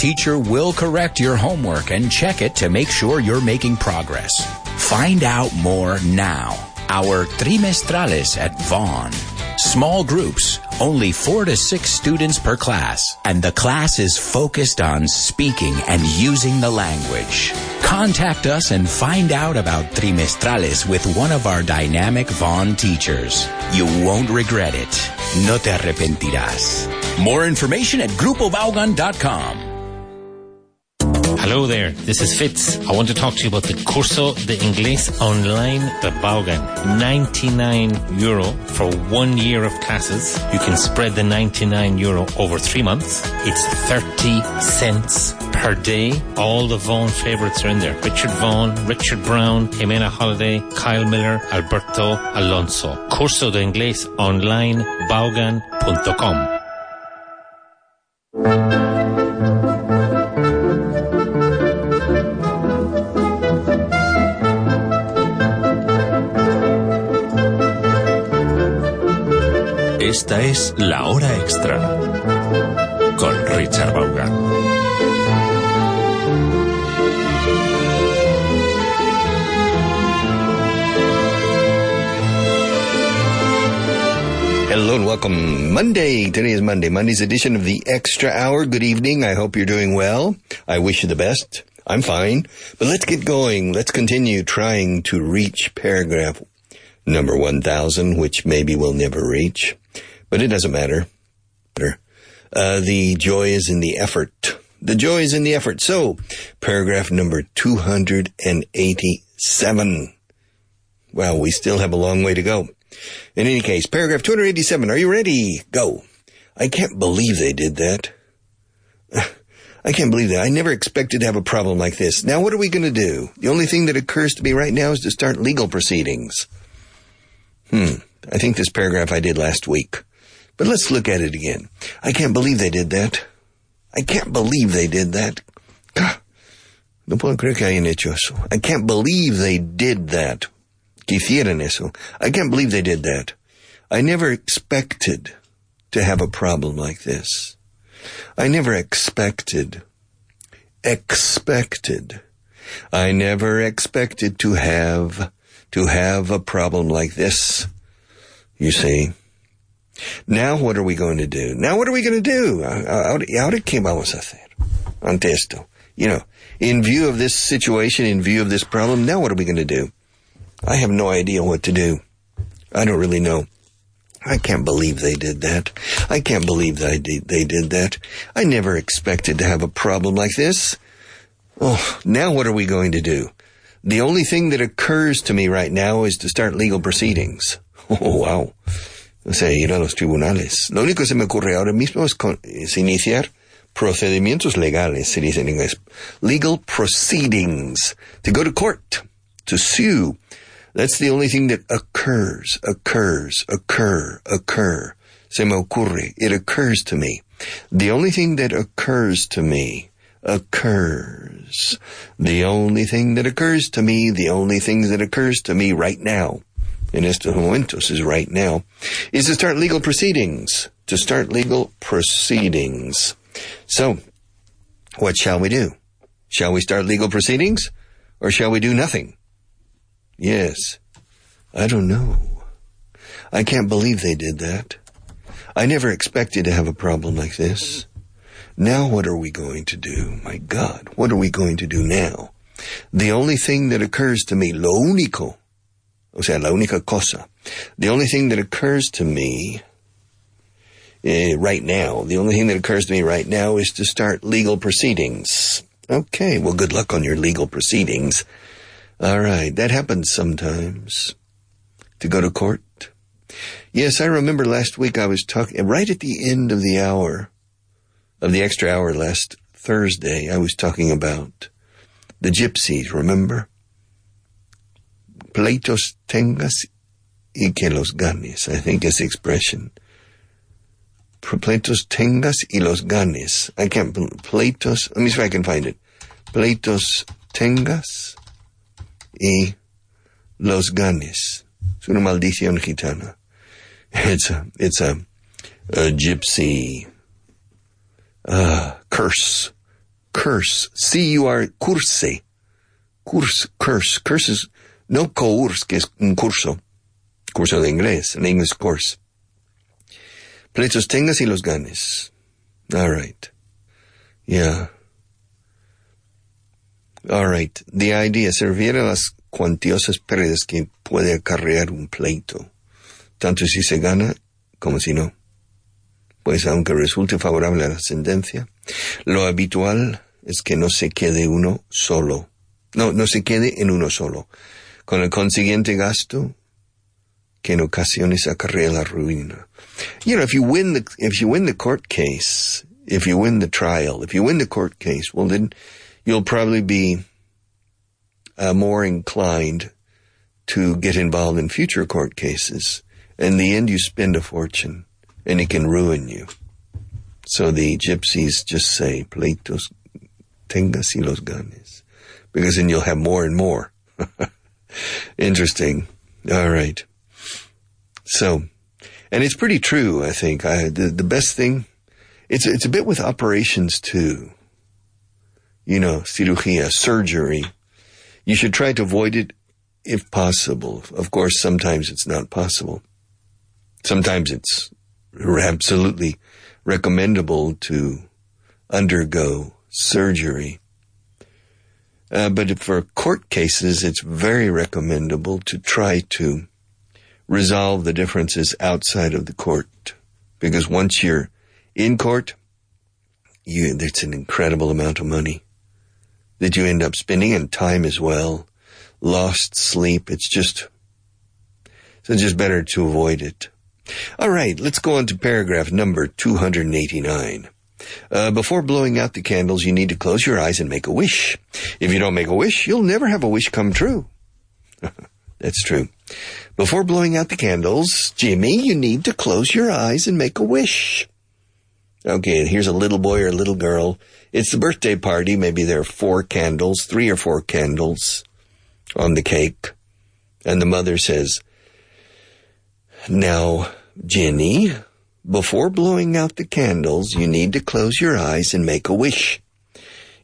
Teacher will correct your homework and check it to make sure you're making progress. Find out more now. Our trimestrales at Vaughan. Small groups, only four to six students per class, and the class is focused on speaking and using the language. Contact us and find out about trimestrales with one of our dynamic Vaughan teachers. You won't regret it. No te arrepentirás. More information at grupovaughan.com. Hello there, this is Fitz. I want to talk to you about the Curso de Inglés Online de Vaughan. 99 euro for one year of classes. You can spread the 99 euro over three months. It's 30 cents per day. All the Vaughan favourites are in there. Richard Vaughan, Richard Brown, Jimena Holiday, Kyle Miller, Alberto Alonso. Curso de Inglés Online Vaughan.com. Esta es La Hora Extra con Richard Vaughan. Hello and welcome. Monday. Today is Monday. Monday's edition of the Extra Hour. Good evening. I hope you're doing well. I wish you the best. I'm fine. But let's get going. Let's continue trying to reach paragraph number 1000, which maybe we'll never reach. But it doesn't matter. Uh, the joy is in the effort. The joy is in the effort. So, paragraph number 287. Well, we still have a long way to go. In any case, paragraph 287. Are you ready? Go. I can't believe they did that. I can't believe that. I never expected to have a problem like this. Now what are we going to do? The only thing that occurs to me right now is to start legal proceedings. Hmm. I think this paragraph I did last week. But let's look at it again. I can't believe they did that. I can't believe they did that. No puedo creer que hayan hecho eso. I can't believe they did that. Que hicieran eso. I can't believe they did that. I never expected to have a problem like this. I never expected, expected. I never expected to have, to have a problem like this. You see. Now what are we going to do? Now what are we going to do? Uh, uh, ahora qué vamos a hacer ante esto? You know, in view of this situation, in view of this problem, now what are we going to do? I have no idea what to do. I don't really know. I can't believe they did that. I can't believe that they did that. I never expected to have a problem like this. Oh, now what are we going to do? The only thing that occurs to me right now is to start legal proceedings. Oh, wow. Sea, ir a los tribunales. Lo único que se me ocurre ahora mismo es, con, es iniciar procedimientos legales, se dice en inglés. Legal proceedings. To go to court. To sue. That's the only thing that occurs, occurs, occur, occur. Se me ocurre. It occurs to me. The only thing that occurs to me occurs. The only thing that occurs to me, the only thing that occurs to me right now, in estos momentos is right now, is to start legal proceedings. To start legal proceedings. So, what shall we do? Shall we start legal proceedings? Or shall we do nothing? Yes. I don't know. I can't believe they did that. I never expected to have a problem like this. Now what are we going to do? My God, what are we going to do now? The only thing that occurs to me, lo único, o sea, la única cosa, the only thing that occurs to me uh, right now, the only thing that occurs to me right now is to start legal proceedings. Okay, well, good luck on your legal proceedings. All right, that happens sometimes. To go to court. Yes, I remember last week I was talking, right at the end of the hour, of the extra hour last Thursday, I was talking about the gypsies, remember? Pleitos tengas y que los ganes, I think is the expression. Pleitos tengas y los ganes. I can't, pleitos, let me see if I can find it. Pleitos tengas y los ganes. Es una maldición gitana. It's a, it's a, a gypsy, uh, curse. Curse. C-U-R, curse. Curse, curse. Curse is, no course, que es un curso. Curso de inglés, an English course. Pleitos tengas y los ganes. All right. Yeah. All right. The idea, se refiere a las cuantiosas pérdidas que puede acarrear un pleito, tanto si se gana como si no. Pues aunque resulte favorable a la ascendencia, lo habitual es que no se quede uno solo. No, no se quede en uno solo, con el consiguiente gasto que en ocasiones acarrea la ruina. You know, if you win the, if you win the court case, if you win the trial, if you win the court case, well then you'll probably be uh, more inclined to get involved in future court cases. In the end, you spend a fortune and it can ruin you. So the gypsies just say, pleitos tengas y los ganes. Because then you'll have more and more. Interesting. All right. So, and it's pretty true, I think. I, the, the best thing, it's, it's a bit with operations too. You know, cirugía, surgery. You should try to avoid it if possible. Of course, sometimes it's not possible. Sometimes it's absolutely recommendable to undergo surgery. Uh, but for court cases, it's very recommendable to try to resolve the differences outside of the court. Because once you're in court, you, it's an incredible amount of money that you end up spending and time as well. Lost sleep. It's just, so it's just better to avoid it. All right, let's go on to paragraph number 289. Uh, before blowing out the candles, you need to close your eyes and make a wish. If you don't make a wish, you'll never have a wish come true. That's true. Before blowing out the candles, Jimmy, you need to close your eyes and make a wish. Okay, here's a little boy or a little girl. It's the birthday party. Maybe there are four candles, three or four candles on the cake. And the mother says, Now, Jenny, before blowing out the candles, you need to close your eyes and make a wish.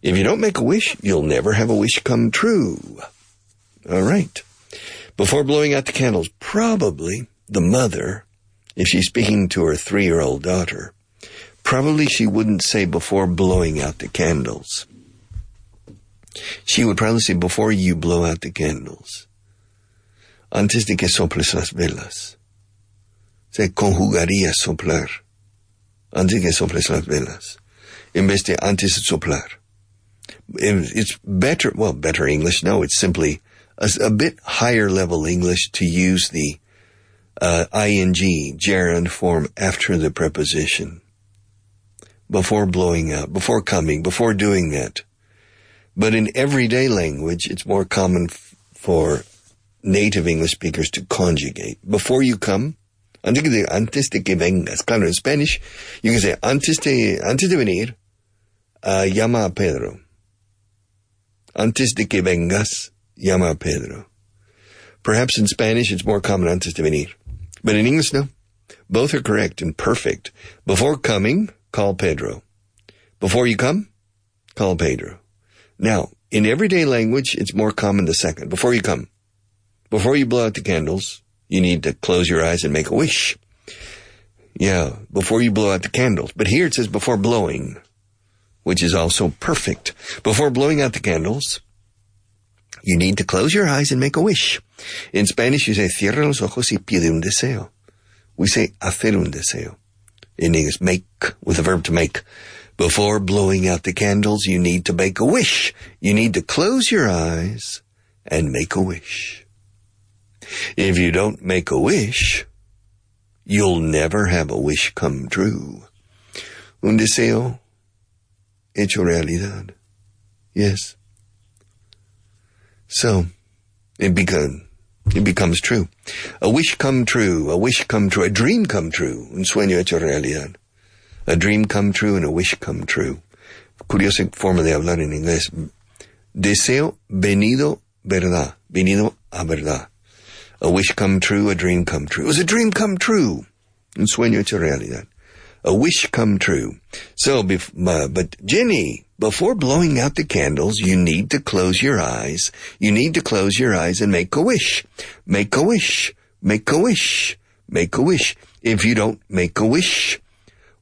If you don't make a wish, you'll never have a wish come true. All right. Before blowing out the candles, probably the mother, if she's speaking to her three-year-old daughter, probably she wouldn't say before blowing out the candles. She would probably say before you blow out the candles. Antes de que soples las velas. Se conjugaría soplar. Antes que soples las velas. En vez de antes de soplar. It's better, well, better English. No, it's simply a, a bit higher level English to use the uh, ing gerund form after the preposition before blowing out, before coming, before doing that. But in everyday language, it's more common f- for native English speakers to conjugate. Before you come, antes de, antes de que vengas. Claro, in Spanish, you can say, antes de, antes de venir, uh, llama a Pedro. Antes de que vengas, llama a Pedro. Perhaps in Spanish, it's more common antes de venir. But in English, no. Both are correct and perfect. Before coming, call Pedro. Before you come, call Pedro. Now, in everyday language, it's more common the second. Before you come. Before you blow out the candles, you need to close your eyes and make a wish. Yeah, before you blow out the candles. But here it says before blowing, which is also perfect. Before blowing out the candles, you need to close your eyes and make a wish. In Spanish, you say cierra los ojos y pide un deseo. We say hacer un deseo. In English, make with the verb to make. Before blowing out the candles, you need to make a wish. You need to close your eyes and make a wish. If you don't make a wish, you'll never have a wish come true. Un deseo hecho realidad. Yes. So, it becomes, it becomes true. A wish come true, a wish come true, a dream come true, un sueño hecho realidad. A dream come true and a wish come true. Curiosa forma de hablar en inglés. Deseo venido verdad, venido a verdad. A wish come true, a dream come true. It was a dream come true. Un sueño hecho realidad. A wish come true. So, uh, but Jenny, before blowing out the candles, you need to close your eyes. You need to close your eyes and make a wish. Make a wish. Make a wish. Make a wish. If you don't make a wish,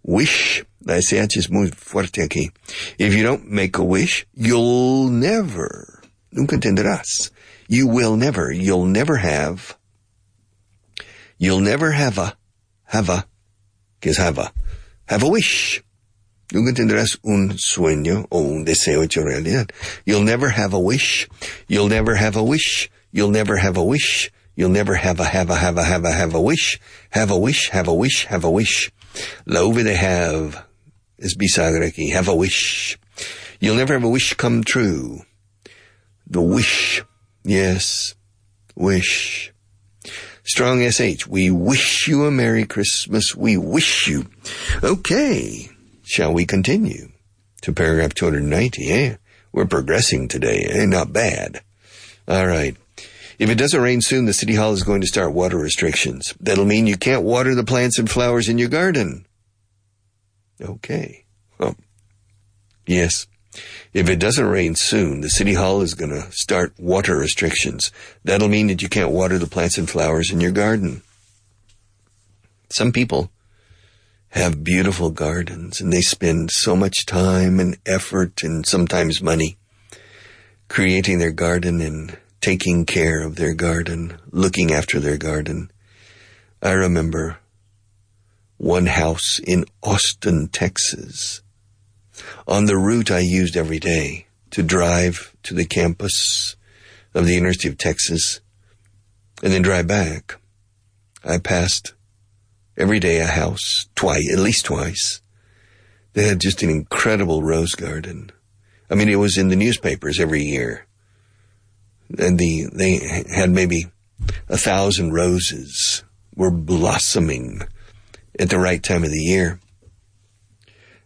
wish, la SH es muy fuerte aquí. If you don't make a wish, you'll never, nunca entenderás. You will never, you'll never have, you'll never have a, have a, que es have a, have a wish. Nunca tendrás un sueño o un deseo hecho realidad. You'll never have a wish. You'll never have a wish. You'll never have a wish. You'll never have a have a have a have a have a wish. Have a wish, have a wish, have a wish. La V de have es bisagra aquí. Have a wish. You'll never have a wish come true. The wish. Yes. Wish. Strong SH. We wish you a Merry Christmas. We wish you. Okay. Shall we continue to paragraph 290? Eh? We're progressing today. Eh? Not bad. All right. If it doesn't rain soon, the city hall is going to start water restrictions. That'll mean you can't water the plants and flowers in your garden. Okay. Oh. Yes. If it doesn't rain soon, the city hall is going to start water restrictions. That'll mean that you can't water the plants and flowers in your garden. Some people have beautiful gardens and they spend so much time and effort and sometimes money creating their garden and taking care of their garden, looking after their garden. I remember one house in Austin, Texas on the route I used every day to drive to the campus of the University of Texas and then drive back. I passed every day a house, twice, at least twice. They had just an incredible rose garden. I mean, it was in the newspapers every year. And the, they had maybe a thousand roses were blossoming at the right time of the year.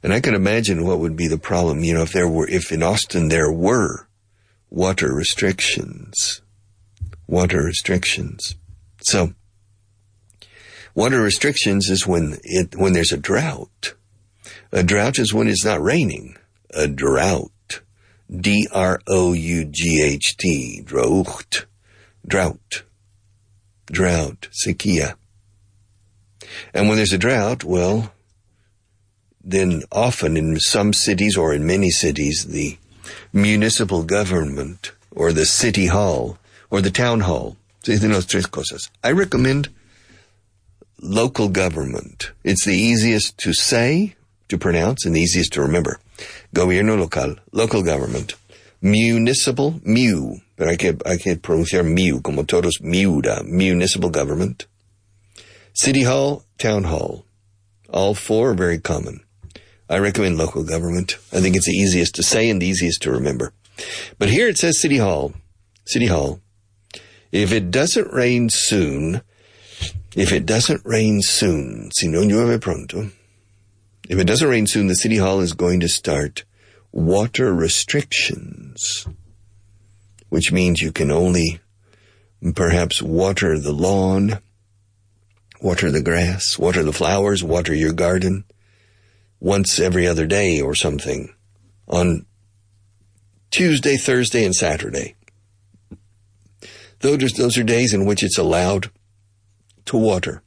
And I can imagine what would be the problem, you know, if there were, if in Austin there were water restrictions, water restrictions. So, water restrictions is when it, when there's a drought. A drought is when it's not raining. A drought. D-R-O-U-G-H-T. Drought. Drought. Drought. Sequia. And when there's a drought, well, then often in some cities or in many cities, the municipal government or the city hall or the town hall. I recommend local government. It's the easiest to say, to pronounce, and the easiest to remember. Gobierno local, local government. Municipal, mu, but I can't, I can't pronunciar mu, como todos miura, municipal government. City hall, town hall. All four are very common. I recommend local government. I think it's the easiest to say and the easiest to remember. But here it says City Hall. City Hall. If it doesn't rain soon, if it doesn't rain soon, si no llueve pronto, if it doesn't rain soon, the City Hall is going to start water restrictions, which means you can only perhaps water the lawn, water the grass, water the flowers, water your garden once every other day or something on Tuesday, Thursday, and Saturday. Those, those are days in which it's allowed to water.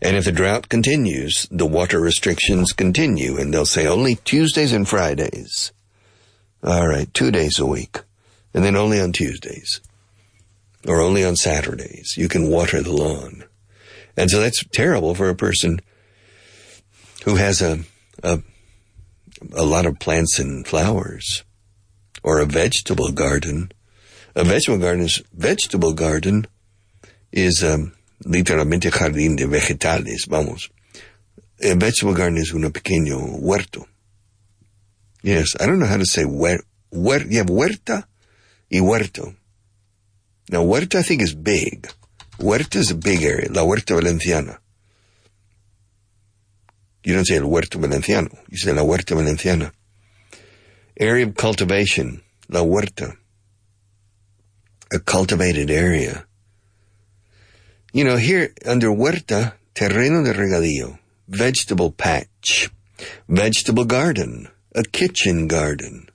And if the drought continues, the water restrictions continue, and they'll say only Tuesdays and Fridays. All right, two days a week. And then only on Tuesdays. Or only on Saturdays. You can water the lawn. And so that's terrible for a person who has a, a, a lot of plants and flowers or a vegetable garden. A vegetable garden is, vegetable garden is um, literalmente jardín de vegetales, vamos. A vegetable garden is un pequeño huerto. Yes, I don't know how to say huer, huer, you have huerta y huerto. Now, huerta I think is big. Huerta is a big area, la huerta valenciana. You don't say el huerto valenciano, you say la huerta valenciana. Area of cultivation, la huerta. A cultivated area. You know, here under huerta, terreno de regadío, vegetable patch, vegetable garden, a kitchen garden.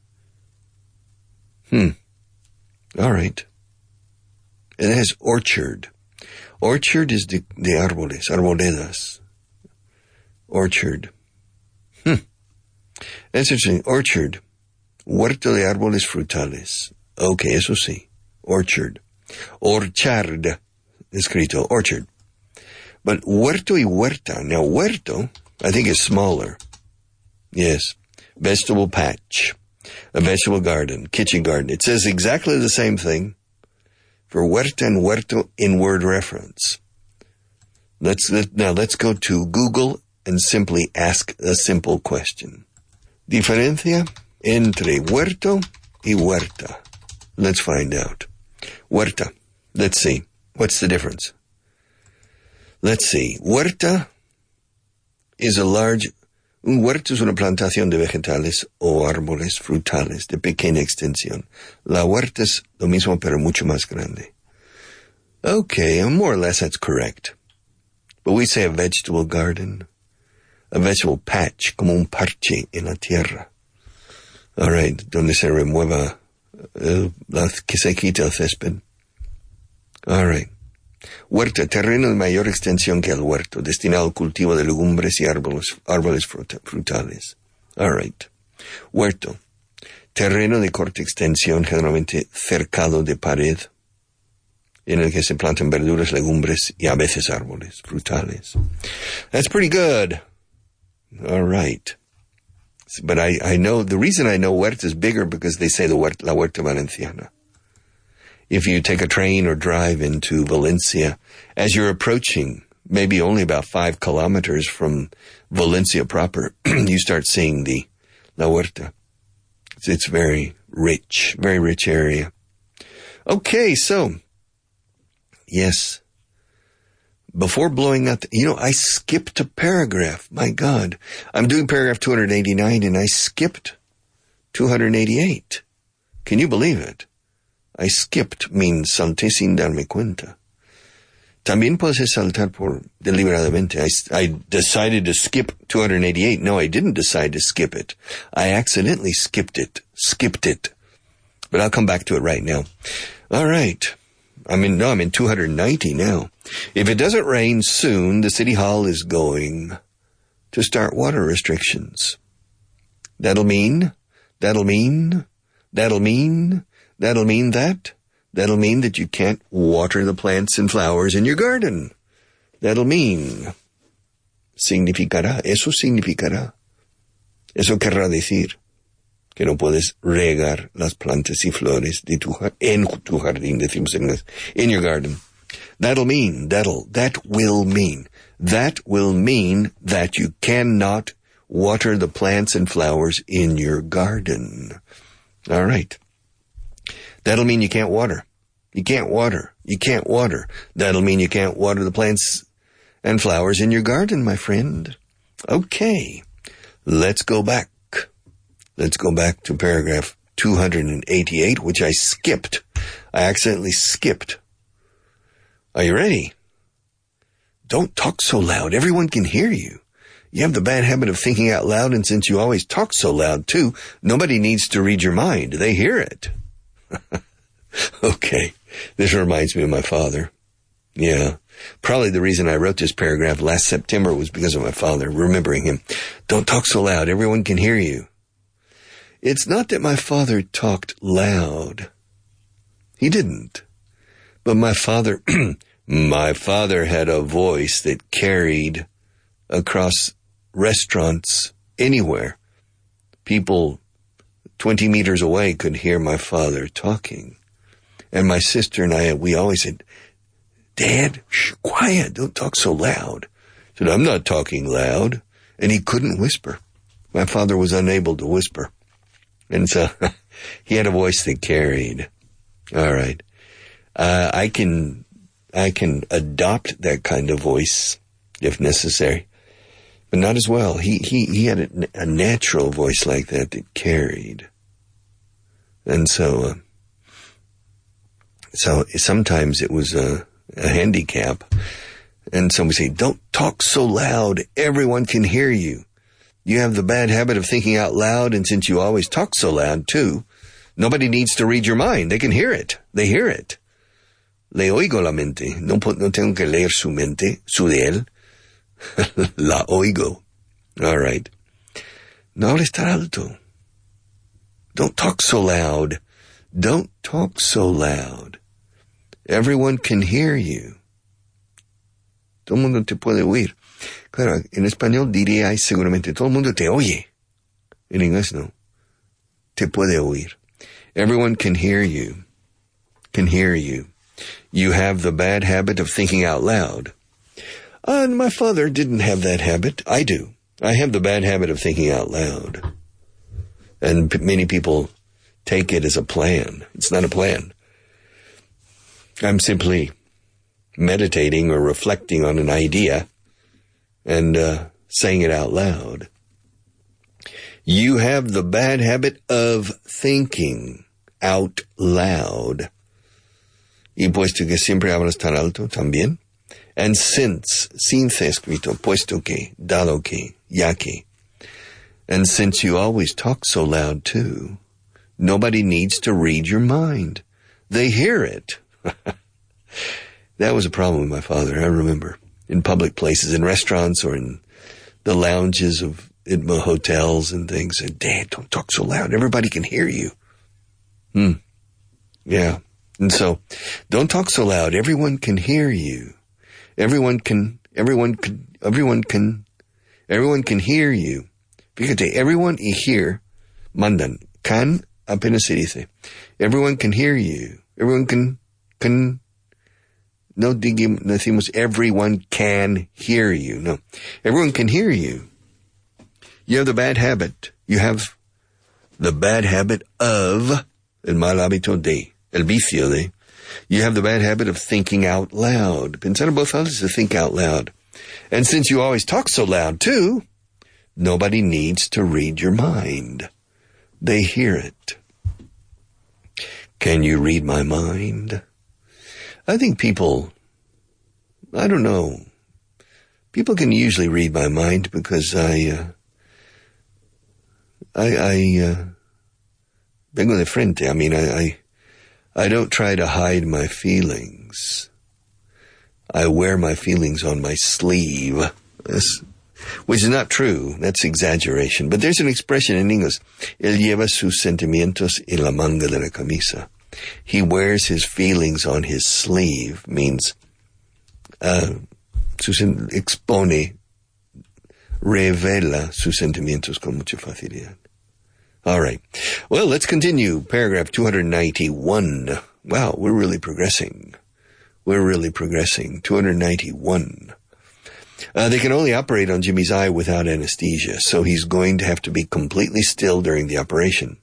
Hmm. All right. It has orchard. Orchard is the, the árboles, arboledas. Orchard. Hmm. That's interesting. Orchard. Huerto de árboles frutales. Okay, eso sí. Orchard. Orchard. Escrito. Orchard. But huerto y huerta. Now, huerto, I think is smaller. Yes. Vegetable patch. A vegetable garden. Kitchen garden. It says exactly the same thing for huerta and huerto in word reference. Let's, let, now let's go to Google and simply ask a simple question. Diferencia entre huerto y huerta. Let's find out. Huerta. Let's see. What's the difference? Let's see. Huerta is a large, un huerto es una plantación de vegetales o árboles frutales de pequeña extensión. La huerta es lo mismo pero mucho más grande. Okay, more or less that's correct. But we say a vegetable garden, a vegetable patch, como un parche en la tierra. All right, donde se remueva, uh, la, que se quita el césped. All right. Huerta, terreno de mayor extensión que el huerto, destinado al cultivo de legumbres y árboles, árboles fruta, frutales. All right. Huerto, terreno de corta extensión, generalmente cercado de pared, en el que se plantan verduras, legumbres y a veces árboles frutales. That's pretty good. All right. But I, I know, the reason I know Huerta is bigger because they say the Huerta, La Huerta Valenciana. If you take a train or drive into Valencia, as you're approaching, maybe only about five kilometers from Valencia proper, you start seeing the La Huerta. It's, it's very rich, very rich area. Okay, so, yes, before blowing the, you know, I skipped a paragraph. My God. I'm doing paragraph 289 and I skipped 288. Can you believe it? I skipped means salté sin darme cuenta. También puedes saltar por deliberadamente. I, I decided to skip 288. No, I didn't decide to skip it. I accidentally skipped it. Skipped it. But I'll come back to it right now. All right. I mean, no, I'm in 290 now. If it doesn't rain soon, the city hall is going to start water restrictions. That'll mean, that'll mean, that'll mean, that'll mean that, that'll mean that you can't water the plants and flowers in your garden. That'll mean, significará, eso significará, eso querrá decir que no puedes regar las plantas y flores de tu, en tu jardín, decimos en inglés, in your garden. That'll mean, that'll, that will mean, that will mean that you cannot water the plants and flowers in your garden. All right. That'll mean you can't water. You can't water. You can't water. That'll mean you can't water the plants and flowers in your garden, my friend. Okay. Let's go back. Let's go back to paragraph 288, which I skipped. I accidentally skipped. Are you ready? Don't talk so loud. Everyone can hear you. You have the bad habit of thinking out loud, and since you always talk so loud too, nobody needs to read your mind. They hear it. okay. This reminds me of my father. Yeah. Probably the reason I wrote this paragraph last September was because of my father, remembering him. Don't talk so loud. Everyone can hear you. It's not that my father talked loud. He didn't. But my father, my father had a voice that carried across restaurants anywhere. People 20 meters away could hear my father talking. And my sister and I, we always said, Dad, shh, quiet, don't talk so loud. I said, I'm not talking loud. And he couldn't whisper. My father was unable to whisper. And so he had a voice that carried. All right. Uh, I can, I can adopt that kind of voice if necessary, but not as well. He, he, he had a, a natural voice like that that carried. And so, uh, so sometimes it was a, a handicap. And somebody say, don't talk so loud. Everyone can hear you. You have the bad habit of thinking out loud. And since you always talk so loud too, nobody needs to read your mind. They can hear it. They hear it. Le oigo la mente. No, no tengo que leer su mente, su de él. la oigo. All right. No hables tan alto. Don't talk so loud. Don't talk so loud. Everyone can hear you. Todo mundo te puede oír. Claro, en español diría seguramente todo el mundo te oye. En inglés no. Te puede oír. Everyone can hear you. Can hear you. You have the bad habit of thinking out loud. And my father didn't have that habit. I do. I have the bad habit of thinking out loud. And p- many people take it as a plan. It's not a plan. I'm simply meditating or reflecting on an idea and uh, saying it out loud. You have the bad habit of thinking out loud. Y puesto que siempre hablas tan alto también. And since, since escrito, puesto que, dado que, ya que. And since you always talk so loud too, nobody needs to read your mind. They hear it. that was a problem with my father, I remember. In public places, in restaurants or in the lounges of hotels and things. And Dad, don't talk so loud. Everybody can hear you. Hmm. Yeah. And so, don't talk so loud. Everyone can hear you. Everyone can, everyone can, everyone can, everyone can hear you. Fíjate, everyone hear, mandan. Can apenas se dice. Everyone can hear you. Everyone can, can, no decimos everyone can hear you. No. Everyone can hear you. You have the bad habit. You have the bad habit of el mal hábito de, el vicio de. You have the bad habit of thinking out loud. Pensar alta is to think out loud. And since you always talk so loud too, nobody needs to read your mind. They hear it. Can you read my mind? I think people, I don't know, people can usually read my mind because I, uh, I, I, uh, vengo de frente. I mean, I, I, I don't try to hide my feelings. I wear my feelings on my sleeve. That's, which is not true. That's exaggeration. But there's an expression in English. Él lleva sus sentimientos en la manga de la camisa. He wears his feelings on his sleeve means, uh, expone, revela sus sentimientos con mucha facilidad. All right. Well, let's continue. Paragraph 291. Wow, we're really progressing. We're really progressing. 291. Uh, they can only operate on Jimmy's eye without anesthesia, so he's going to have to be completely still during the operation.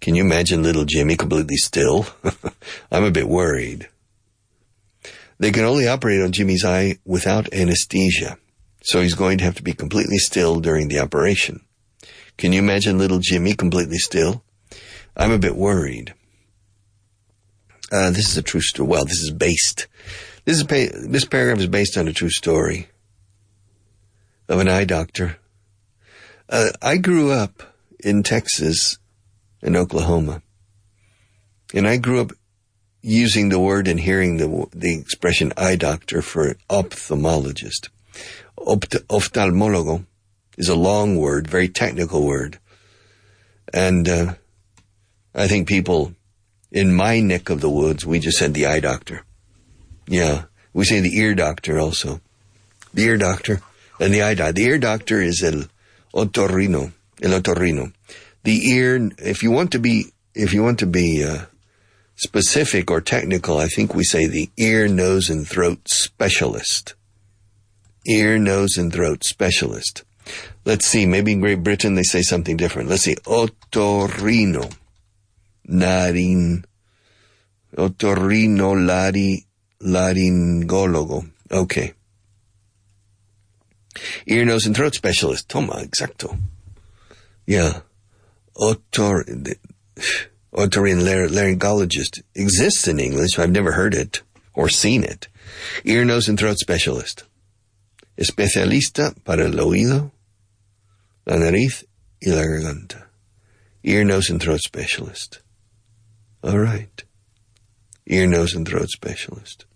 Can you imagine little Jimmy completely still? I'm a bit worried. They can only operate on Jimmy's eye without anesthesia, so he's going to have to be completely still during the operation. Can you imagine little Jimmy completely still? I'm a bit worried. Uh, this is a true story. Well, this is based. This is this paragraph is based on a true story of an eye doctor. Uh, I grew up in Texas and Oklahoma, and I grew up using the word and hearing the the expression eye doctor for ophthalmologist. Opt- ophthalmologo is a long word, very technical word, and uh, I think people in my neck of the woods, we just said the eye doctor. Yeah, we say the ear doctor also. The ear doctor and the eye doctor. The ear doctor is el otorrino, el otorrino. The ear, if you want to be, if you want to be uh, specific or technical, I think we say the ear, nose, and throat specialist. Ear, nose, and throat specialist. Let's see. Maybe in Great Britain they say something different. Let's see. Otorrino. Narin. Otorrino lari, laringólogo. Okay. Ear, nose, and throat specialist. Toma, exacto. Yeah. Otor, otorhinolaryngologist exists in English. I've never heard it or seen it. Ear, nose, and throat specialist. Especialista para el oído, la nariz y la garganta. Ear, nose, and throat specialist. All right. Ear, nose, and throat specialist.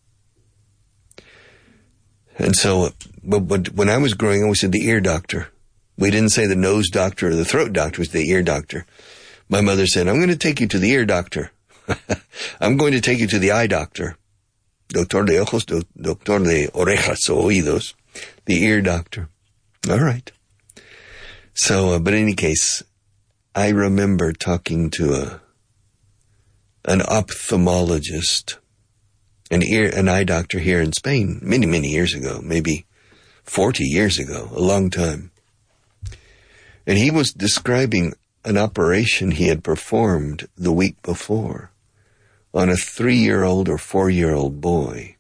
And so, uh, but, but when I was growing up, we said the ear doctor. We didn't say the nose doctor or the throat doctor, it was the ear doctor. My mother said, I'm going to take you to the ear doctor. I'm going to take you to the eye doctor. Doctor de ojos, do, doctor de orejas o oídos. The ear doctor. All right. So, uh, but in any case, I remember talking to a, an ophthalmologist, an ear, an eye doctor here in Spain many, many years ago, maybe 40 years ago, a long time. And he was describing an operation he had performed the week before on a three year old or four year old boy.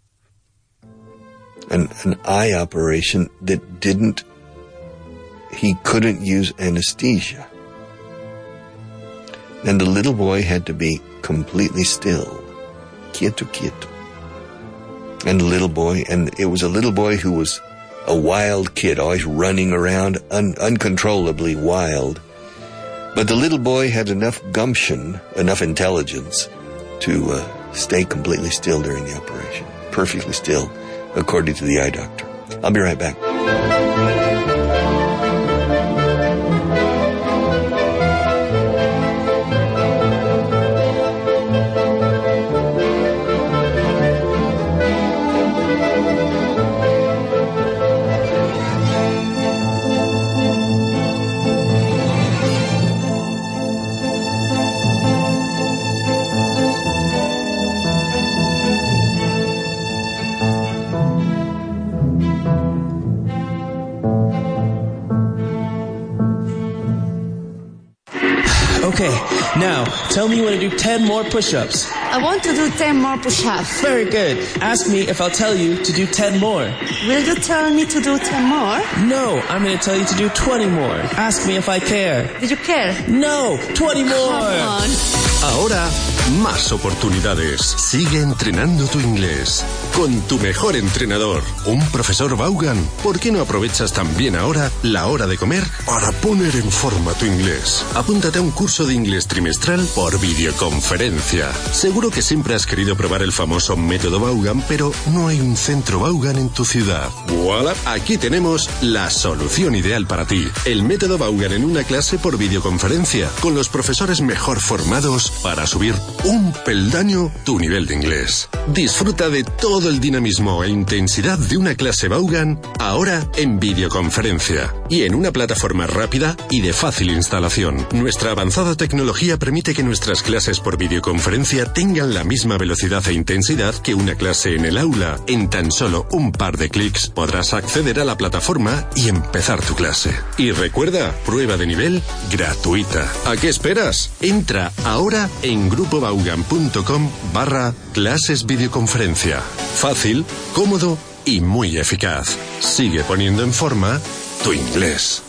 An, an eye operation that didn't, he couldn't use anesthesia. And the little boy had to be completely still. Quieto, quieto. And the little boy, and it was a little boy who was a wild kid, always running around, un- uncontrollably wild. But the little boy had enough gumption, enough intelligence to uh, stay completely still during the operation. Perfectly still, according to the eye doctor. I'll be right back. Tell me you want to do 10 more push ups. I want to do 10 more push-ups. Very good. Ask me if I'll tell you to do 10 more. Will you tell me to do 10 more? No, I'm going to tell you to do 20 more. Ask me if I care. Did you care? No, 20 more. Come on. Ahora, más oportunidades. Sigue entrenando tu inglés. Con tu mejor entrenador, un profesor Vaughan. ¿Por qué no aprovechas también ahora la hora de comer para poner en forma tu inglés? Apúntate a un curso de inglés trimestral por videoconferencia. Seguro que siempre has querido probar el famoso método Vaughan, pero no hay un centro Vaughan en tu ciudad. Aquí tenemos la solución ideal para ti. El método Vaughan en una clase por videoconferencia, con los profesores mejor formados para subir un peldaño tu nivel de inglés. Disfruta de todo el dinamismo e intensidad de una clase Vaughan ahora en videoconferencia y en una plataforma rápida y de fácil instalación. Nuestra avanzada tecnología permite que nuestras clases por videoconferencia tengan la misma velocidad e intensidad que una clase en el aula. En tan solo un par de clics podrás acceder a la plataforma y empezar tu clase. Y recuerda, prueba de nivel gratuita. ¿A qué esperas? Entra ahora en grupobaugan.com barra clases videoconferencia. Fácil, cómodo y muy eficaz. Sigue poniendo en forma tu inglés.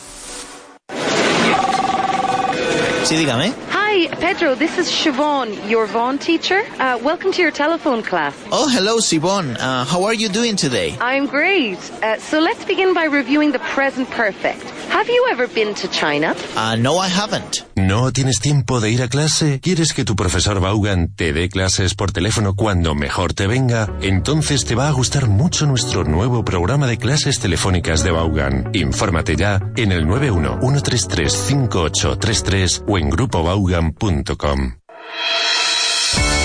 Sí, dígame. Hi, Pedro. This is Siobhan, your Vaughan teacher. Uh, welcome to your telephone class. Oh, hello, Siobhan. Uh, how are you doing today? I'm great. Uh, so let's begin by reviewing the present perfect. Have you ever been to China? Uh, no, I haven't. ¿No tienes tiempo de ir a clase? ¿Quieres que tu profesor Vaughan te dé clases por teléfono cuando mejor te venga? Entonces te va a gustar mucho nuestro nuevo programa de clases telefónicas de Vaughan. Infórmate ya en el 91-133-5833 o en grupovaughan.com.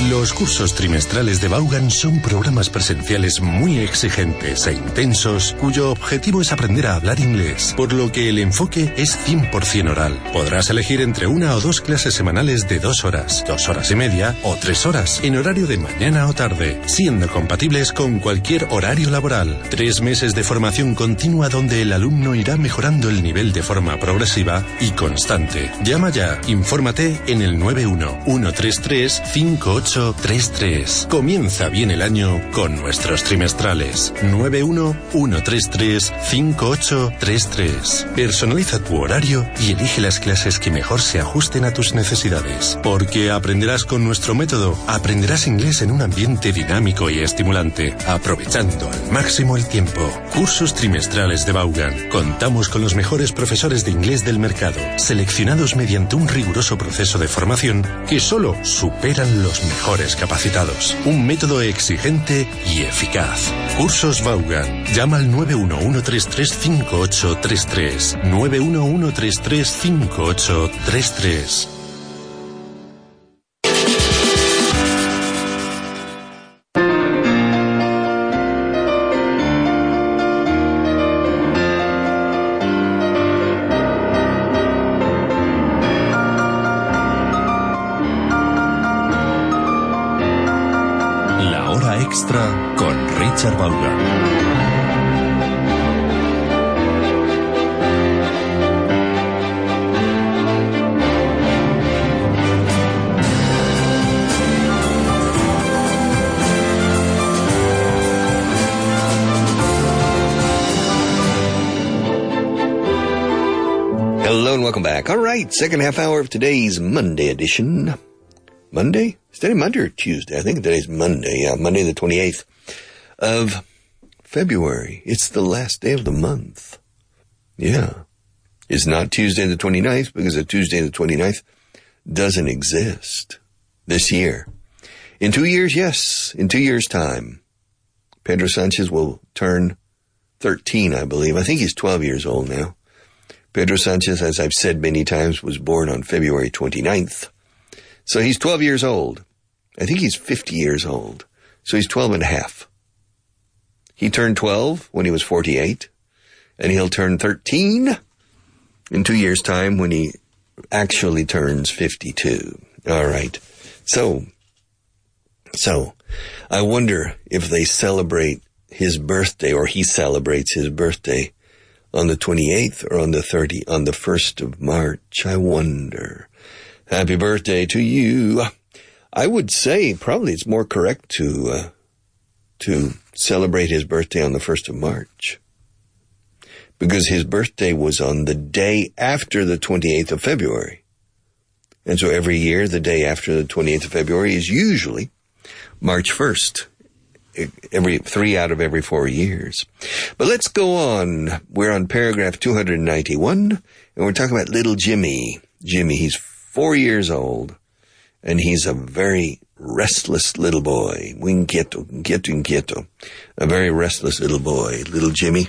Los cursos trimestrales de Vaughan son programas presenciales muy exigentes e intensos cuyo objetivo es aprender a hablar inglés, por lo que el enfoque es 100% oral. Podrás elegir entre una o dos clases semanales de dos horas, dos horas y media o tres horas en horario de mañana o tarde, siendo compatibles con cualquier horario laboral. Tres meses de formación continua donde el alumno irá mejorando el nivel de forma progresiva y constante. Llama ya, infórmate en el 91 133 58 5833. Comienza bien el año con nuestros trimestrales. 911335833. Personaliza tu horario y elige las clases que mejor se ajusten a tus necesidades. Porque aprenderás con nuestro método, aprenderás inglés en un ambiente dinámico y estimulante, aprovechando al máximo el tiempo. Cursos trimestrales de Vaughan. Contamos con los mejores profesores de inglés del mercado, seleccionados mediante un riguroso proceso de formación que solo superan los mejores capacitados. Un método exigente y eficaz. Cursos Vaughan. Llama al 911335833. 911335833. Right, second half hour of today's Monday edition. Monday? Is today Monday or Tuesday? I think today's Monday. Yeah, Monday the 28th of February. It's the last day of the month. Yeah. It's not Tuesday the 29th because a Tuesday the 29th doesn't exist this year. In two years, yes, in two years' time, Pedro Sanchez will turn 13, I believe. I think he's 12 years old now. Pedro Sanchez, as I've said many times, was born on February 29th. So he's 12 years old. I think he's 50 years old. So he's 12 and a half. He turned 12 when he was 48, and he'll turn 13 in two years' time when he actually turns 52. All right. So, so I wonder if they celebrate his birthday or he celebrates his birthday on the 28th or on the 30, on the 1st of March. I wonder. Happy birthday to you. I would say probably it's more correct to, uh, to celebrate his birthday on the 1st of March. Because his birthday was on the day after the 28th of February. And so every year, the day after the 28th of February is usually March 1st every three out of every four years. But let's go on. We're on paragraph 291 and we're talking about little Jimmy. Jimmy, he's four years old and he's a very restless little boy. Inquieto, inquieto, inquieto. A very restless little boy, little Jimmy.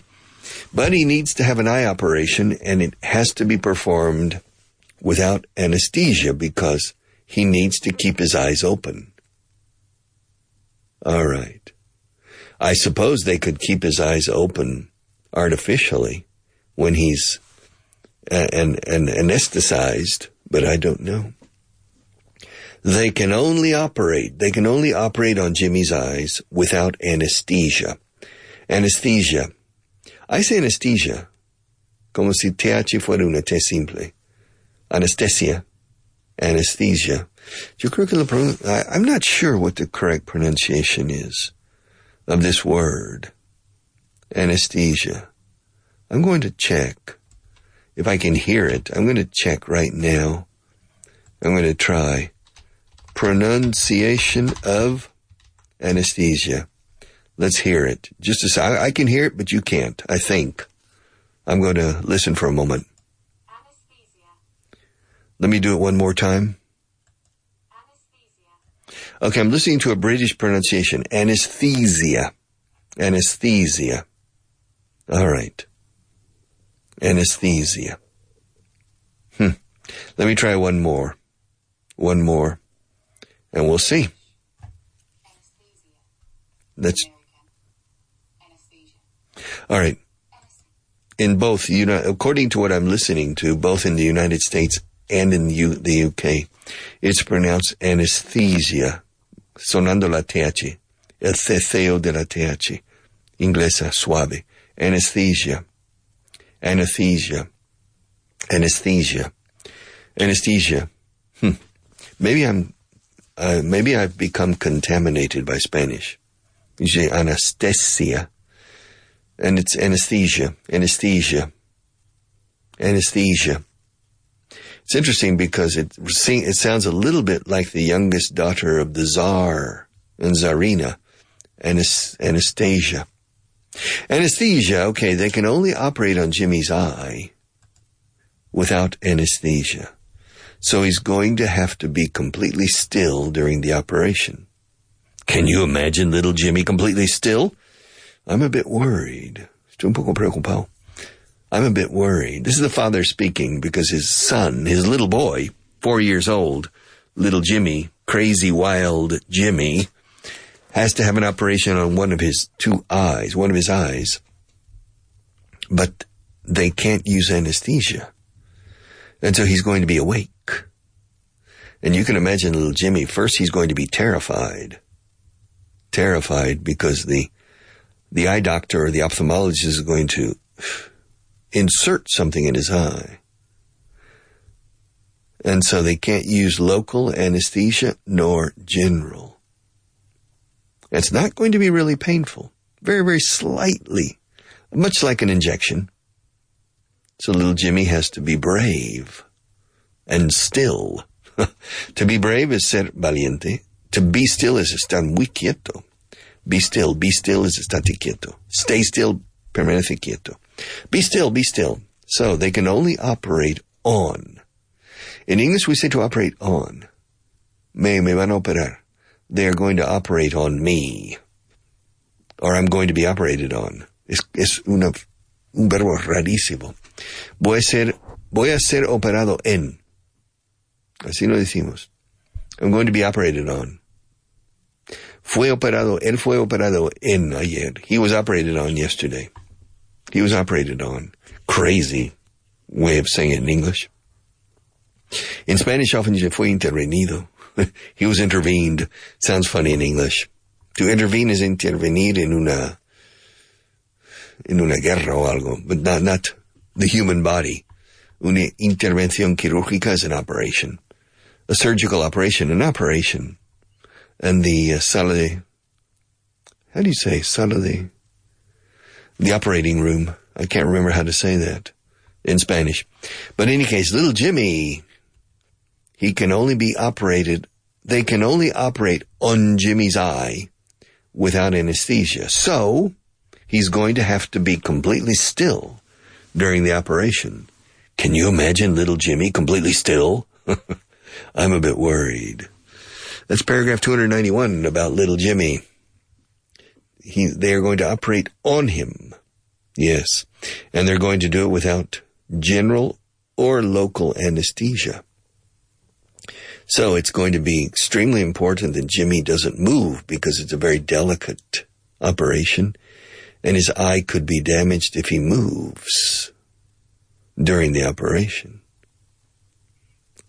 But he needs to have an eye operation and it has to be performed without anesthesia because he needs to keep his eyes open. All right. I suppose they could keep his eyes open artificially when he's and anesthetized, but I don't know. They can only operate, they can only operate on Jimmy's eyes without anesthesia. Anesthesia. I say anesthesia como si TH fuera una T simple. Anesthesia. Anesthesia. Yo creo que la I'm not sure what the correct pronunciation is of this word, anesthesia. I'm going to check. If I can hear it, I'm going to check right now. I'm going to try pronunciation of anesthesia. Let's hear it. Just as I, I can hear it, but you can't, I think. I'm going to listen for a moment. Anesthesia. Let me do it one more time. Anesthesia. Okay, I'm listening to a British pronunciation. Anesthesia. Anesthesia. All right. Anesthesia. Hmm. Let me try one more. One more. And we'll see. That's all right. In both, you know, according to what I'm listening to, both in the United States and in the, U- the UK, it's pronounced anesthesia, sonando la TH, el ceceo de la TH, inglesa suave, anesthesia, anesthesia, anesthesia, anesthesia. Hmm. Maybe I'm, uh, maybe I've become contaminated by Spanish. You say anesthesia and it's anesthesia, anesthesia, anesthesia. It's interesting because it it sounds a little bit like the youngest daughter of the Tsar and Tsarina, Anastasia. Anesthesia, okay, they can only operate on Jimmy's eye without anesthesia. So he's going to have to be completely still during the operation. Can you imagine little Jimmy completely still? I'm a bit worried. Estoy un poco preocupado. I'm a bit worried. This is the father speaking because his son, his little boy, four years old, little Jimmy, crazy wild Jimmy, has to have an operation on one of his two eyes, one of his eyes. But they can't use anesthesia. And so he's going to be awake. And you can imagine little Jimmy, first he's going to be terrified. Terrified because the the eye doctor or the ophthalmologist is going to insert something in his eye. And so they can't use local anesthesia nor general. It's not going to be really painful. Very, very slightly. Much like an injection. So little Jimmy has to be brave and still. to be brave is ser valiente. To be still is estar muy quieto. Be still. Be still is estate quieto. Stay still, permanece quieto. Be still, be still. So they can only operate on. In English, we say to operate on. Me, me van a operar. They are going to operate on me. Or I'm going to be operated on. Es, es una, un verbo rarísimo. Voy a ser, voy a ser operado en. Así lo decimos. I'm going to be operated on. Fue operado, él fue operado en ayer. He was operated on yesterday. He was operated on. Crazy way of saying it in English. In Spanish often dice fue intervenido. he was intervened. Sounds funny in English. To intervene is intervenir en una, en una guerra o algo, but not, not the human body. Una intervención quirúrgica is an operation. A surgical operation, an operation. And the uh, sala de, how do you say sala de, the operating room. I can't remember how to say that in Spanish. But in any case, little Jimmy, he can only be operated, they can only operate on Jimmy's eye without anesthesia. So, he's going to have to be completely still during the operation. Can you imagine little Jimmy completely still? I'm a bit worried. That's paragraph 291 about little Jimmy. He, they are going to operate on him. Yes. And they're going to do it without general or local anesthesia. So it's going to be extremely important that Jimmy doesn't move because it's a very delicate operation and his eye could be damaged if he moves during the operation.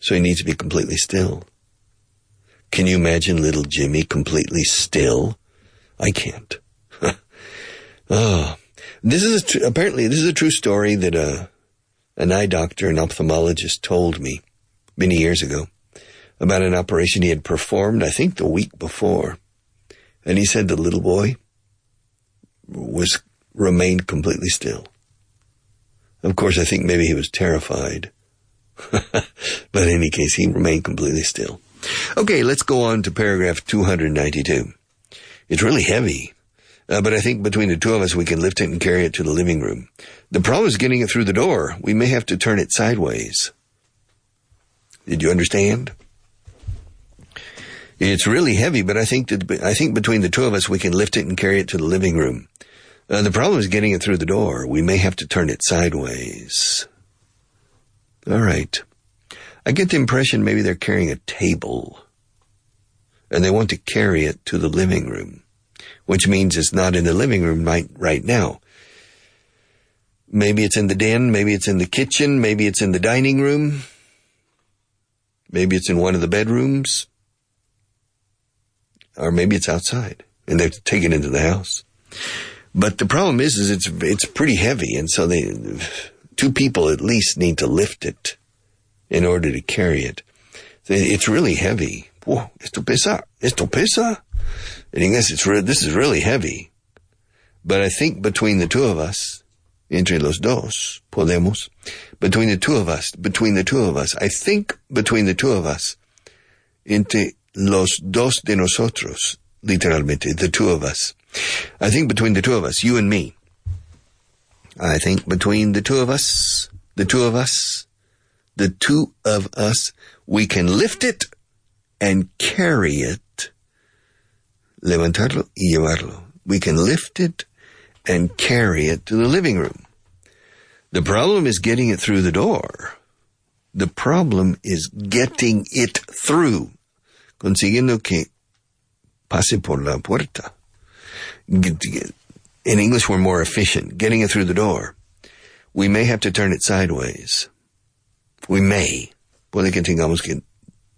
So he needs to be completely still. Can you imagine little Jimmy completely still? I can't. oh, this is tr- apparently this is a true story that uh, an eye doctor, an ophthalmologist, told me many years ago about an operation he had performed. I think the week before, and he said the little boy was remained completely still. Of course, I think maybe he was terrified, but in any case, he remained completely still. Okay, let's go on to paragraph 292. It's really heavy, uh, but I think between the two of us, we can lift it and carry it to the living room. The problem is getting it through the door. We may have to turn it sideways. Did you understand? It's really heavy, but I think that I think between the two of us, we can lift it and carry it to the living room. Uh, the problem is getting it through the door. We may have to turn it sideways. All right. I get the impression maybe they're carrying a table and they want to carry it to the living room. which means it's not in the living room right, right now. Maybe it's in the den, maybe it's in the kitchen, maybe it's in the dining room, maybe it's in one of the bedrooms, or maybe it's outside and they've taken it into the house. But the problem is, is it's, it's pretty heavy. And so they, two people at least need to lift it in order to carry it. It's really heavy. Whoa, esto pesa, esto pesa. English, it's re- this is really heavy. But I think between the two of us, entre los dos, podemos, between the two of us, between the two of us, I think between the two of us, entre los dos de nosotros, literalmente, the two of us. I think between the two of us, you and me, I think between the two of us, the two of us, the two of us, we can lift it and carry it. Levantarlo y llevarlo. We can lift it and carry it to the living room. The problem is getting it through the door. The problem is getting it through. Consiguiendo que pase por la puerta. In English, we're more efficient. Getting it through the door. We may have to turn it sideways. We may. Puede que tengamos que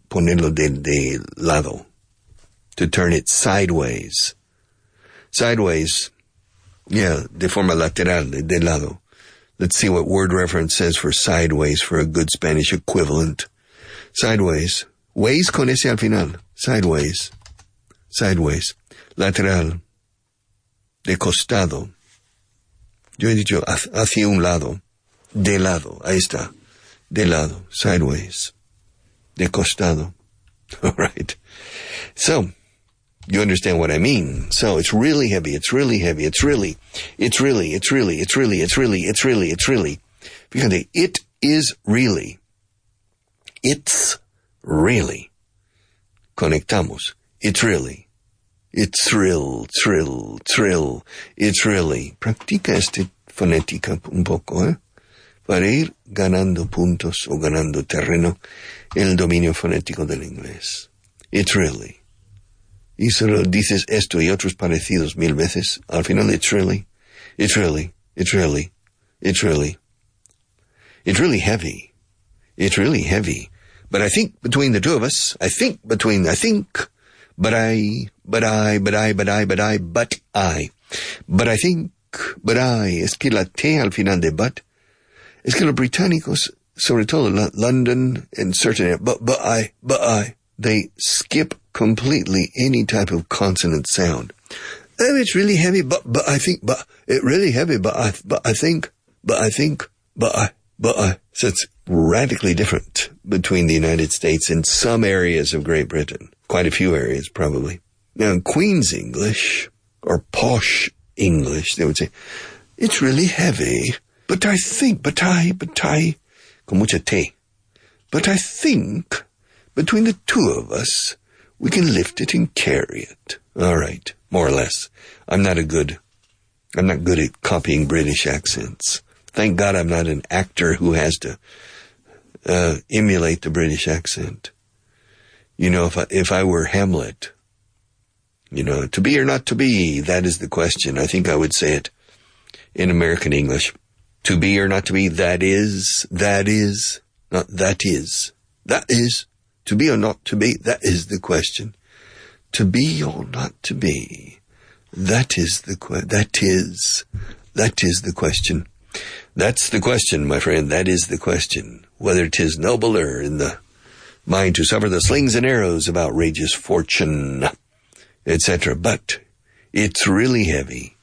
ponerlo de, de lado. To turn it sideways. Sideways. Yeah, de forma lateral, de, de lado. Let's see what word reference says for sideways for a good Spanish equivalent. Sideways. Ways con ese al final. Sideways. Sideways. Lateral. De costado. Yo he dicho hacia un lado. De lado. Ahí está. De lado. Sideways. De costado. All right. So, you understand what I mean. So it's really heavy. It's really heavy. It's really, it's really, it's really, it's really, it's really, it's really, it's really. Fíjate, it is really. It's really. Conectamos. It's really. It's thrill, thrill, thrill. It's really. Practica este fonética un poco, ¿eh? Para ir ganando puntos o ganando terreno en el dominio fonético del inglés. It's really. Y solo dices esto y otros parecidos mil veces. Al final, it's really, it's really, it's really, it's really, it's really heavy. It's really heavy. But I think between the two of us, I think between, I think, but I, but I, but I, but I, but I, but I, but I think, but I, es que la T al final de but, es que los británicos, sobre todo London and certain, but, but I, but I, they skip completely any type of consonant sound. Oh, it's really heavy, but, but I think, but, it really heavy, but I, but I think, but I think, but I, but I. So it's radically different between the United States and some areas of Great Britain. Quite a few areas, probably. Now, in Queen's English, or posh English, they would say, it's really heavy, but I think, but I, but I, con mucha. But I think, between the two of us, we can lift it and carry it. All right, more or less. I'm not a good, I'm not good at copying British accents. Thank God I'm not an actor who has to uh, emulate the British accent. You know, if I, if I were Hamlet, you know, to be or not to be, that is the question. I think I would say it in American English. To be or not to be, that is, that is, not that is, that is. To be or not to be, that is the question. To be or not to be, that is the que- that is that is the question. That's the question, my friend. That is the question. Whether 'tis nobler in the mind to suffer the slings and arrows of outrageous fortune, etc. But it's really heavy.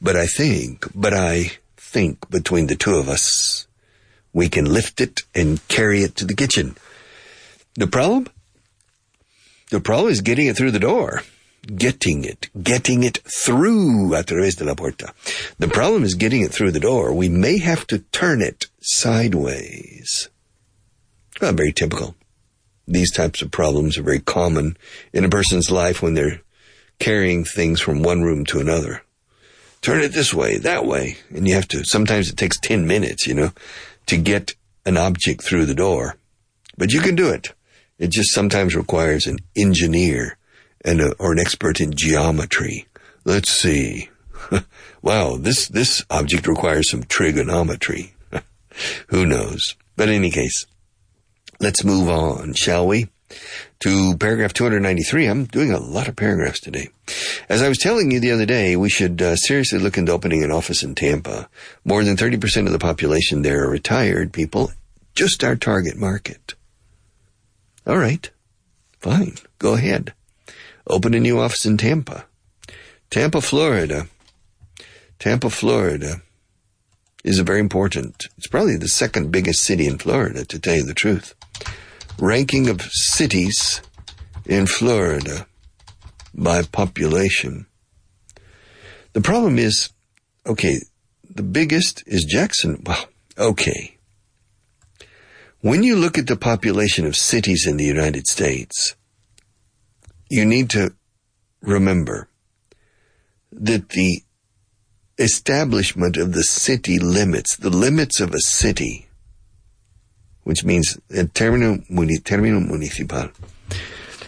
But I think, but I think between the two of us, we can lift it and carry it to the kitchen. The problem? The problem is getting it through the door. Getting it, getting it through a través de la puerta. The problem is getting it through the door. We may have to turn it sideways. Well, very typical. These types of problems are very common in a person's life when they're carrying things from one room to another. Turn it this way, that way. And you have to, sometimes it takes 10 minutes, you know, to get an object through the door. But you can do it. It just sometimes requires an engineer and a, or an expert in geometry Let's see. wow, this, this object requires some trigonometry. Who knows? But in any case, let's move on, shall we? To paragraph 293. I'm doing a lot of paragraphs today. As I was telling you the other day, we should uh, seriously look into opening an office in Tampa. More than 30% of the population there are retired people, just our target market. All right. Fine. Go ahead. Open a new office in Tampa. Tampa, Florida. Tampa, Florida is a very important, it's probably the second biggest city in Florida, to tell you the truth. Ranking of cities in Florida by population. The problem is, okay, the biggest is Jackson. Well, okay. When you look at the population of cities in the United States, you need to remember that the establishment of the city limits, the limits of a city, which means el término, término municipal,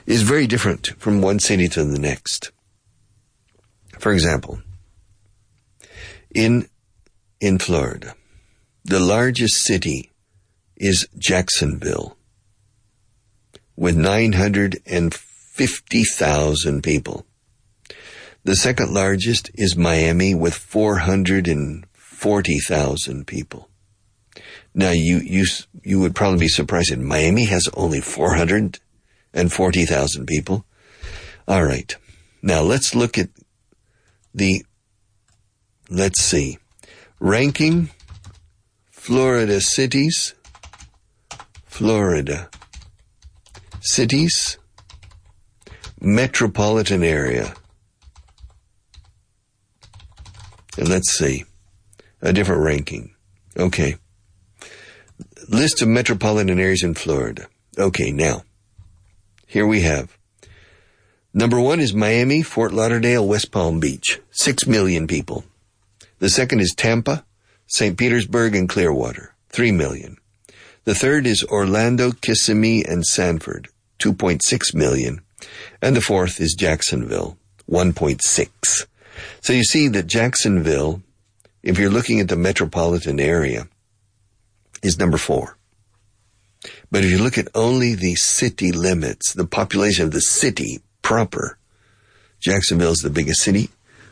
is very different from one city to the next. For example, in, in Florida, the largest city is Jacksonville with 950,000 people. The second largest is Miami with 440,000 people. Now you, you, you would probably be surprised that Miami has only 440,000 people. All right. Now let's look at the, let's see, ranking Florida cities, Florida cities, metropolitan area. And let's see. A different ranking. Okay. List of metropolitan areas in Florida. Okay, now. Here we have. Number one is Miami, Fort Lauderdale, West Palm Beach. Six million people. The second is Tampa, St. Petersburg, and Clearwater. Three million. The third is Orlando, Kissimmee, and Sanford. 2.6 million. And the fourth is Jacksonville. 1.6. So you see that Jacksonville, if you're looking at the metropolitan area, is number four. But if you look at only the city limits, the population of the city proper, Jacksonville is the biggest city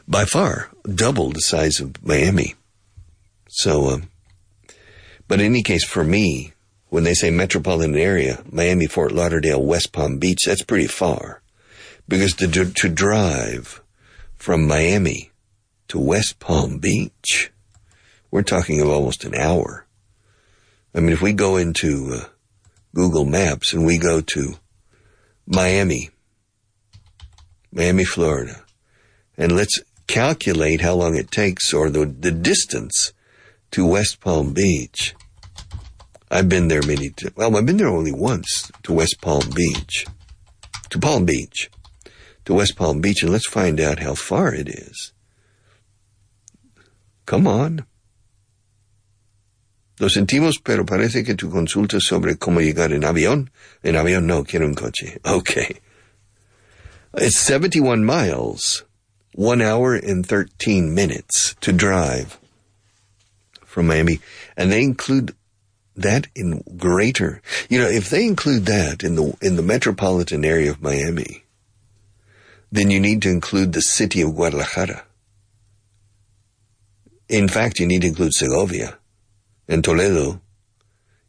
by far, double the size of Miami. So, um, but in any case, for me, when they say metropolitan area, Miami, Fort Lauderdale, West Palm Beach, that's pretty far. Because to, to drive from Miami to West Palm Beach, we're talking of almost an hour. I mean, if we go into uh, Google Maps and we go to Miami, Miami, Florida, and let's calculate how long it takes or the, the distance to West Palm Beach. I've been there many times. Well, I've been there only once to West Palm Beach, to Palm Beach to West Palm Beach and let's find out how far it is. Come on. Lo sentimos, pero parece que tu consulta sobre cómo llegar en avión. En avión no, quiero un coche. Okay. It's 71 miles, one hour and 13 minutes to drive from Miami. And they include that in greater, you know, if they include that in the, in the metropolitan area of Miami, then you need to include the city of Guadalajara. In fact, you need to include Segovia and Toledo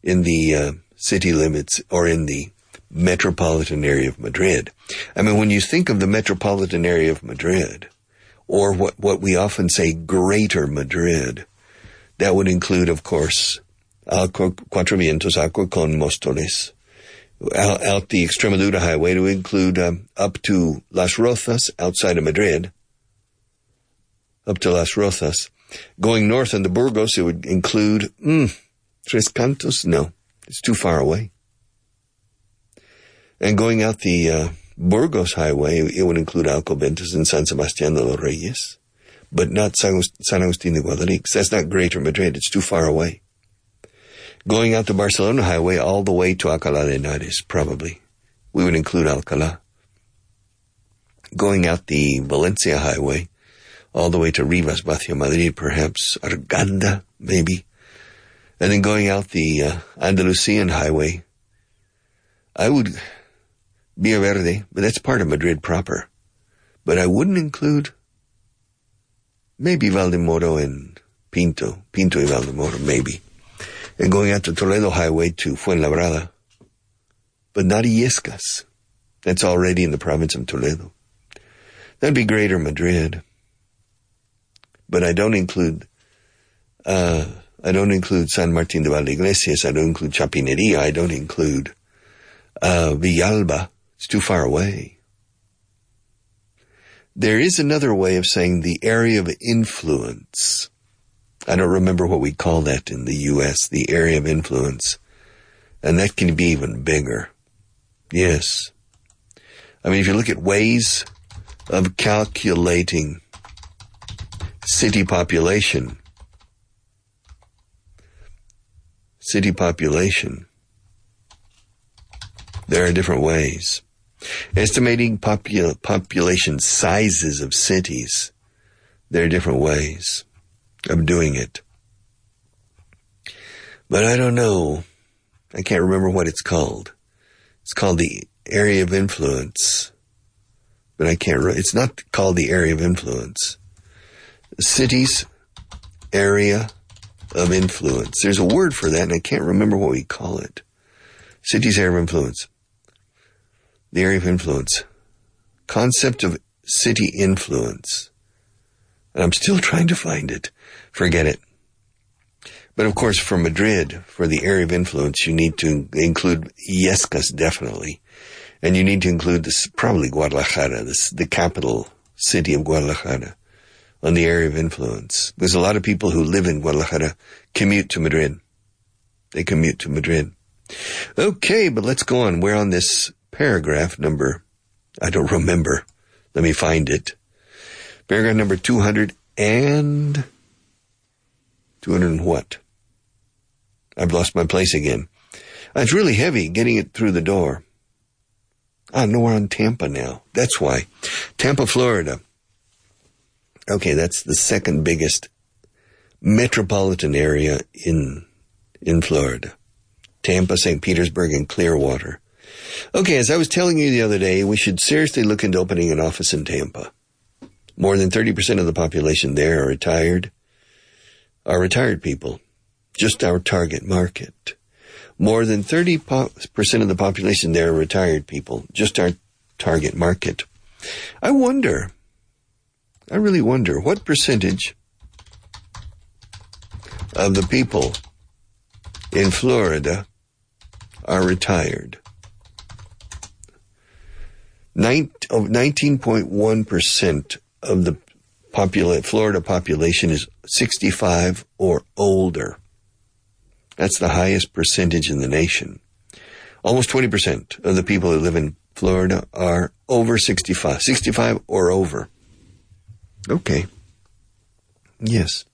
in the uh, city limits or in the metropolitan area of Madrid. I mean, when you think of the metropolitan area of Madrid, or what, what we often say greater Madrid, that would include, of course, Cuatro Vientos, Alcorcón, Móstoles, out, out the Extremadura highway to include um, up to Las Rozas outside of Madrid, up to Las Rozas. Going north into Burgos, it would include mm, Tres Cantos. No, it's too far away. And going out the uh, Burgos highway, it would include Alcobendas and San Sebastián de los Reyes, but not San, Agustín de Guadalix. That's not Greater Madrid. It's too far away going out the Barcelona highway all the way to Alcalá de Henares, probably. We would include Alcalá. Going out the Valencia highway all the way to Rivas, Vaciamadrid, perhaps Arganda, maybe, and then going out the uh, Andalusian highway. I would Villaverde, but that's part of Madrid proper. But I wouldn't include maybe Valdemoro and Pinto, Pinto y Valdemoro, maybe. And going out the Toledo Highway to Fuenlabrada. But not Illescas. That's already in the province of Toledo. That'd be Greater Madrid. But I don't include, uh, I don't include San Martín de Valdeiglesias. I don't include Chapinería. I don't include, uh, Villalba. It's too far away. There is another way of saying the area of influence. I don't remember what we call that in the U.S., the area of influence. And that can be even bigger. Yes. I mean, if you look at ways of calculating city population, city population, there are different ways. Estimating popul- population sizes of cities, there are different ways of doing it. But I don't know. I can't remember what it's called. It's called the area of influence. But I can't, re- it's not called the area of influence. Cities, area of influence. There's a word for that and I can't remember what we call it. Cities, area of influence. The area of influence. Concept of city influence. And I'm still trying to find it. Forget it. But of course, for Madrid, for the area of influence, you need to include Illescas definitely. And you need to include this, probably Guadalajara, this, the capital city of Guadalajara on the area of influence. There's a lot of people who live in Guadalajara commute to Madrid. They commute to Madrid. Okay, but let's go on. We're on this paragraph number, I don't remember. Let me find it. Paragraph number 200 and 200 and what? I've lost my place again. It's really heavy getting it through the door. Ah, no, we're on Tampa now. That's why. Tampa, Florida. Okay, that's the second biggest metropolitan area in, in Florida. Tampa, St. Petersburg, and Clearwater. Okay, as I was telling you the other day, we should seriously look into opening an office in Tampa. More than 30% of the population there are retired, are retired people. Just our target market. More than 30% of the population there are retired people. Just our target market. I wonder, I really wonder what percentage of the people in Florida are retired. Nine, of 19.1% of the Florida population is 65 or older. That's the highest percentage in the nation. Almost 20% of the people who live in Florida are over 65, 65 or over. Okay. Yes.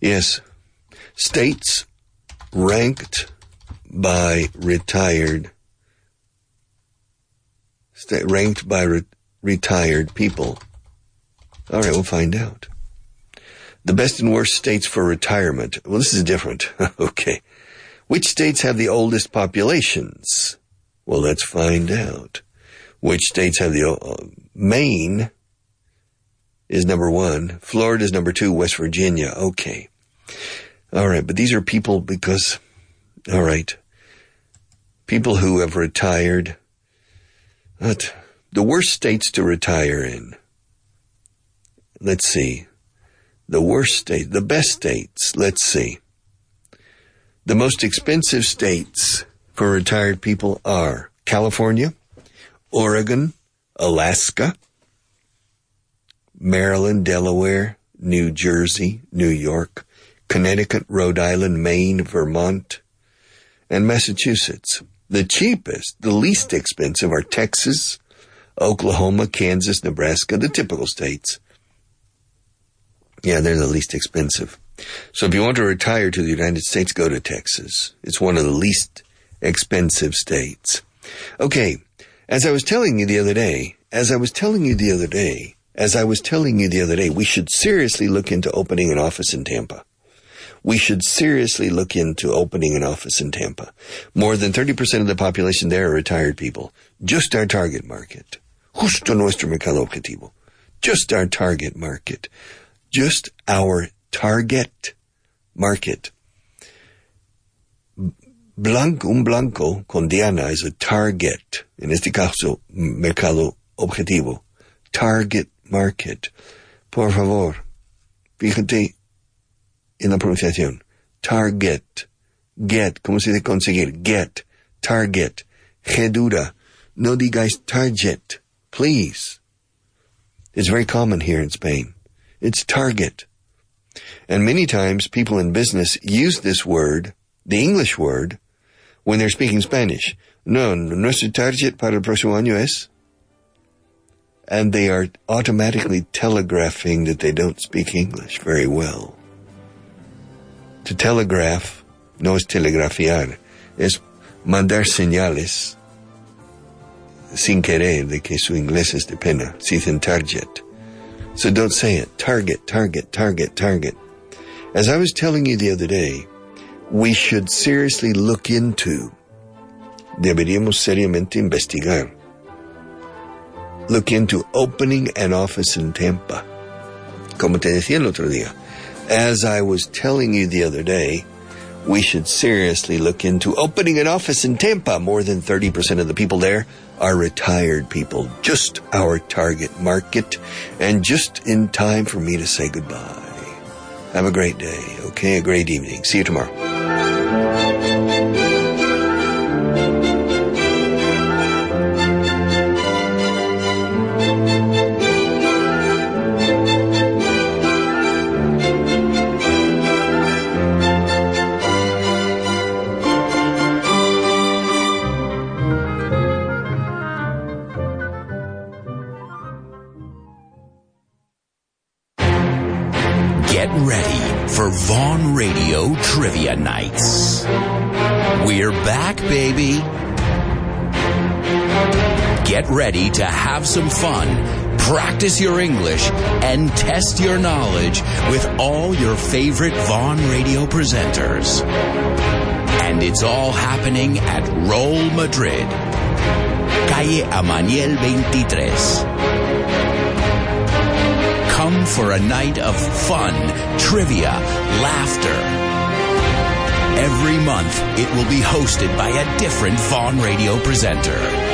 Yes. States ranked by retired, ranked by re- retired people. All right, we'll find out. The best and worst states for retirement. Well, this is different. okay. Which states have the oldest populations? Well, let's find out. Which states have the, uh, Maine is number one. Florida is number two. West Virginia. Okay. All right. But these are people because, all right. People who have retired. But the worst states to retire in. Let's see. The worst state, the best states. Let's see. The most expensive states for retired people are California, Oregon, Alaska, Maryland, Delaware, New Jersey, New York, Connecticut, Rhode Island, Maine, Vermont, and Massachusetts. The cheapest, the least expensive are Texas, Oklahoma, Kansas, Nebraska, the typical states. Yeah, they're the least expensive. So if you want to retire to the United States, go to Texas. It's one of the least expensive states. Okay. As I was telling you the other day, as I was telling you the other day, as I was telling you the other day, we should seriously look into opening an office in Tampa. We should seriously look into opening an office in Tampa. More than 30% of the population there are retired people. Just our target market. Justo nuestro mercado objetivo. Just our target market. Just our target market. Blanco, un blanco con Diana is a target. En este caso, mercado objetivo. Target market. Por favor, fíjate en la pronunciación. Target. Get. ¿Cómo se dice conseguir? Get. Target. G dura. No digáis target. Please. It's very common here in Spain. It's target. And many times people in business use this word, the English word, when they're speaking Spanish. No, nuestro target para el próximo año es. And they are automatically telegraphing that they don't speak English very well. To telegraph no es telegrafiar, es mandar señales sin querer de que su inglés es de pena. Dicen target. So don't say it. Target, target, target, target. As I was telling you the other day, we should seriously look into, deberíamos seriamente investigar, look into opening an office in Tampa. Como te decía el otro día, as I was telling you the other day, we should seriously look into opening an office in Tampa. More than 30% of the people there are retired people, just our target market, and just in time for me to say goodbye. Have a great day, okay? A great evening. See you tomorrow. Ready to have some fun, practice your English, and test your knowledge with all your favorite Vaughan Radio presenters. And it's all happening at Roll Madrid, Calle Amaniel 23. Come for a night of fun, trivia, laughter. Every month, it will be hosted by a different Vaughan Radio presenter.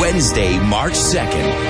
Wednesday, March 2nd,